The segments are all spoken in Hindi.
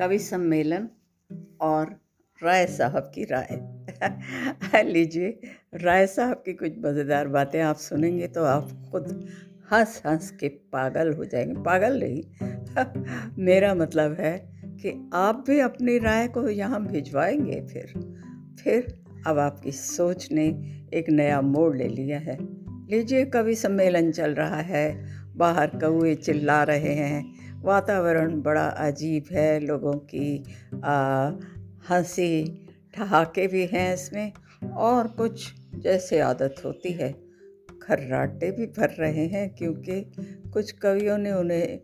कवि सम्मेलन और राय साहब की राय। लीजिए, राय साहब की कुछ मज़ेदार बातें आप सुनेंगे तो आप खुद हंस हंस के पागल हो जाएँगे। पागल नहीं। मेरा मतलब है कि आप भी अपनी राय को यहाँ भिजवाएँगे फिर। फिर अब आपकी सोच ने एक नया मोड़ ले लिया है। लीजिए, कवि सम्मेलन चल रहा है। बाहर कौए चिल्ला रहे हैं। वातावरण बड़ा अजीब है लोगों की हँसी ठहाके भी हैं इसमें और कुछ जैसे आदत होती है। खर्राटे भी भर रहे हैं क्योंकि कुछ कवियों ने उन्हें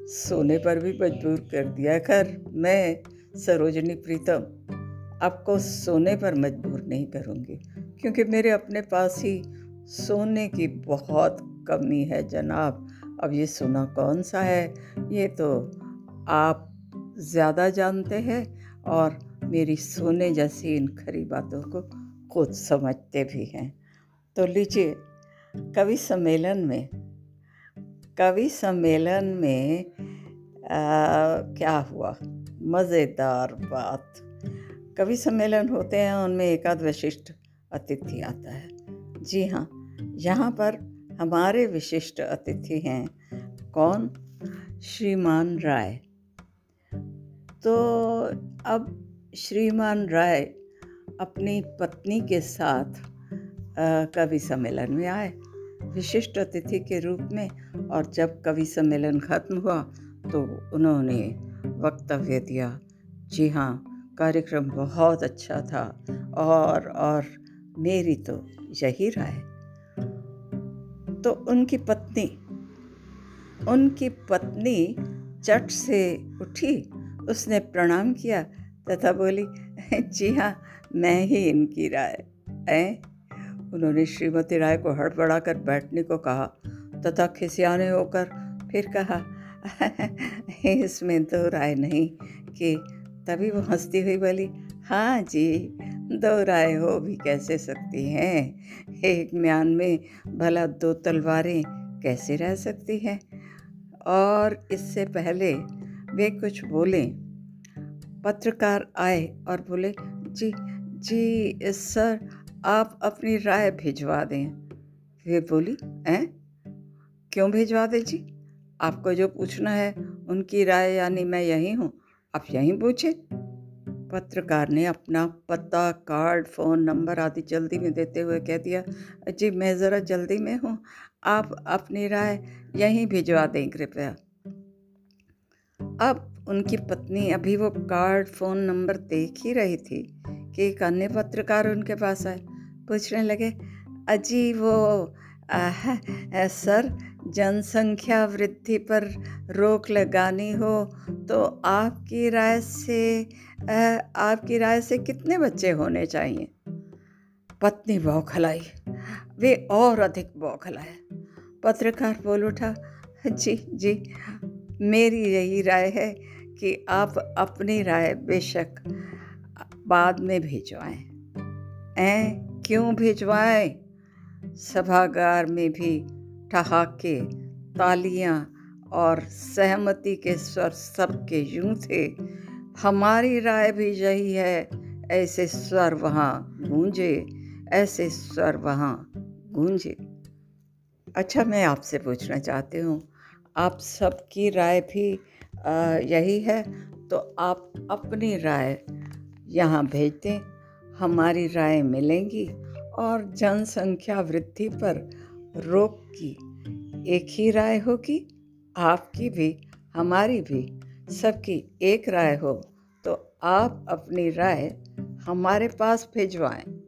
सोने पर भी मजबूर कर दिया खैर मैं सरोजनी प्रीतम आपको सोने पर मजबूर नहीं करूँगी क्योंकि मेरे अपने पास ही सोने की बहुत कमी है जनाब। अब ये सोना कौन सा है? ये तो आप ज़्यादा जानते हैं और मेरी सोने जैसी इन खरी बातों को खुद समझते भी हैं। तो लीजिए कवि सम्मेलन में कवि सम्मेलन में आ, क्या हुआ? मज़ेदार बात। कवि सम्मेलन होते हैं उनमें एकाध विशिष्ट अतिथि आता है। जी हाँ यहाँ पर हमारे विशिष्ट अतिथि हैं। कौन? श्रीमान राय। तो अब श्रीमान राय अपनी पत्नी के साथ कवि सम्मेलन में आए, विशिष्ट अतिथि के रूप में, और जब कवि सम्मेलन खत्म हुआ तो उन्होंने वक्तव्य दिया, जी हाँ कार्यक्रम बहुत अच्छा था, और और मेरी तो यही राय तो उनकी पत्नी उनकी पत्नी चट से उठी, उसने प्रणाम किया, तथा बोली, जी हाँ मैं ही इनकी राय, है? उन्होंने श्रीमती राय को हड़बड़ा कर बैठने को कहा, तथा खिसियाने होकर फिर कहा इसमें तो राय नहीं कि तभी वो हंसती हुई बोली हाँ जी दो राय हो भी कैसे सकती हैं? एक म्यान में भला दो तलवारें कैसे रह सकती हैं? और इससे पहले वे कुछ बोले। पत्रकार आए और बोले, जी जी, सर, आप अपनी राय भिजवा दें। वे बोली, हैं? क्यों भिजवा दें जी? आपको जो पूछना है, उनकी राय यानी मैं यहीं हूँ। आप यहीं पूछे। पत्रकार ने अपना पता कार्ड फ़ोन नंबर आदि जल्दी में देते हुए कह दिया जी मैं ज़रा जल्दी में हूँ आप अपनी राय यहीं भिजवा दें कृपया। अब उनकी पत्नी अभी वो कार्ड फ़ोन नंबर देख ही रही थी कि एक अन्य पत्रकार उनके पास आए। पूछने लगे अजी वो आ, आ, सर जनसंख्या वृद्धि पर रोक लगानी हो तो आपकी राय से आपकी राय से कितने बच्चे होने चाहिए? पत्नी बौखलाई वे और अधिक बौखलाए पत्रकार बोल उठा, जी जी, मेरी यही राय है कि आप अपनी राय बेशक बाद में भिजवाएँ। ऐ? क्यों भिजवाएँ? सभागार में भी ठहाके, तालियाँ और सहमति के स्वर सबके यूँ थे, हमारी राय भी यही है, ऐसे स्वर वहाँ गूंजे, ऐसे स्वर वहाँ गूंजे। अच्छा मैं आपसे पूछना चाहती हूँ, आप सबकी राय भी यही है तो आप अपनी राय यहाँ भेज दें हमारी राय मिलेंगी और जनसंख्या वृद्धि पर रोक की। एक ही राय होगी, आपकी भी, हमारी भी। सबकी एक राय हो तो आप अपनी राय हमारे पास भिजवाएँ।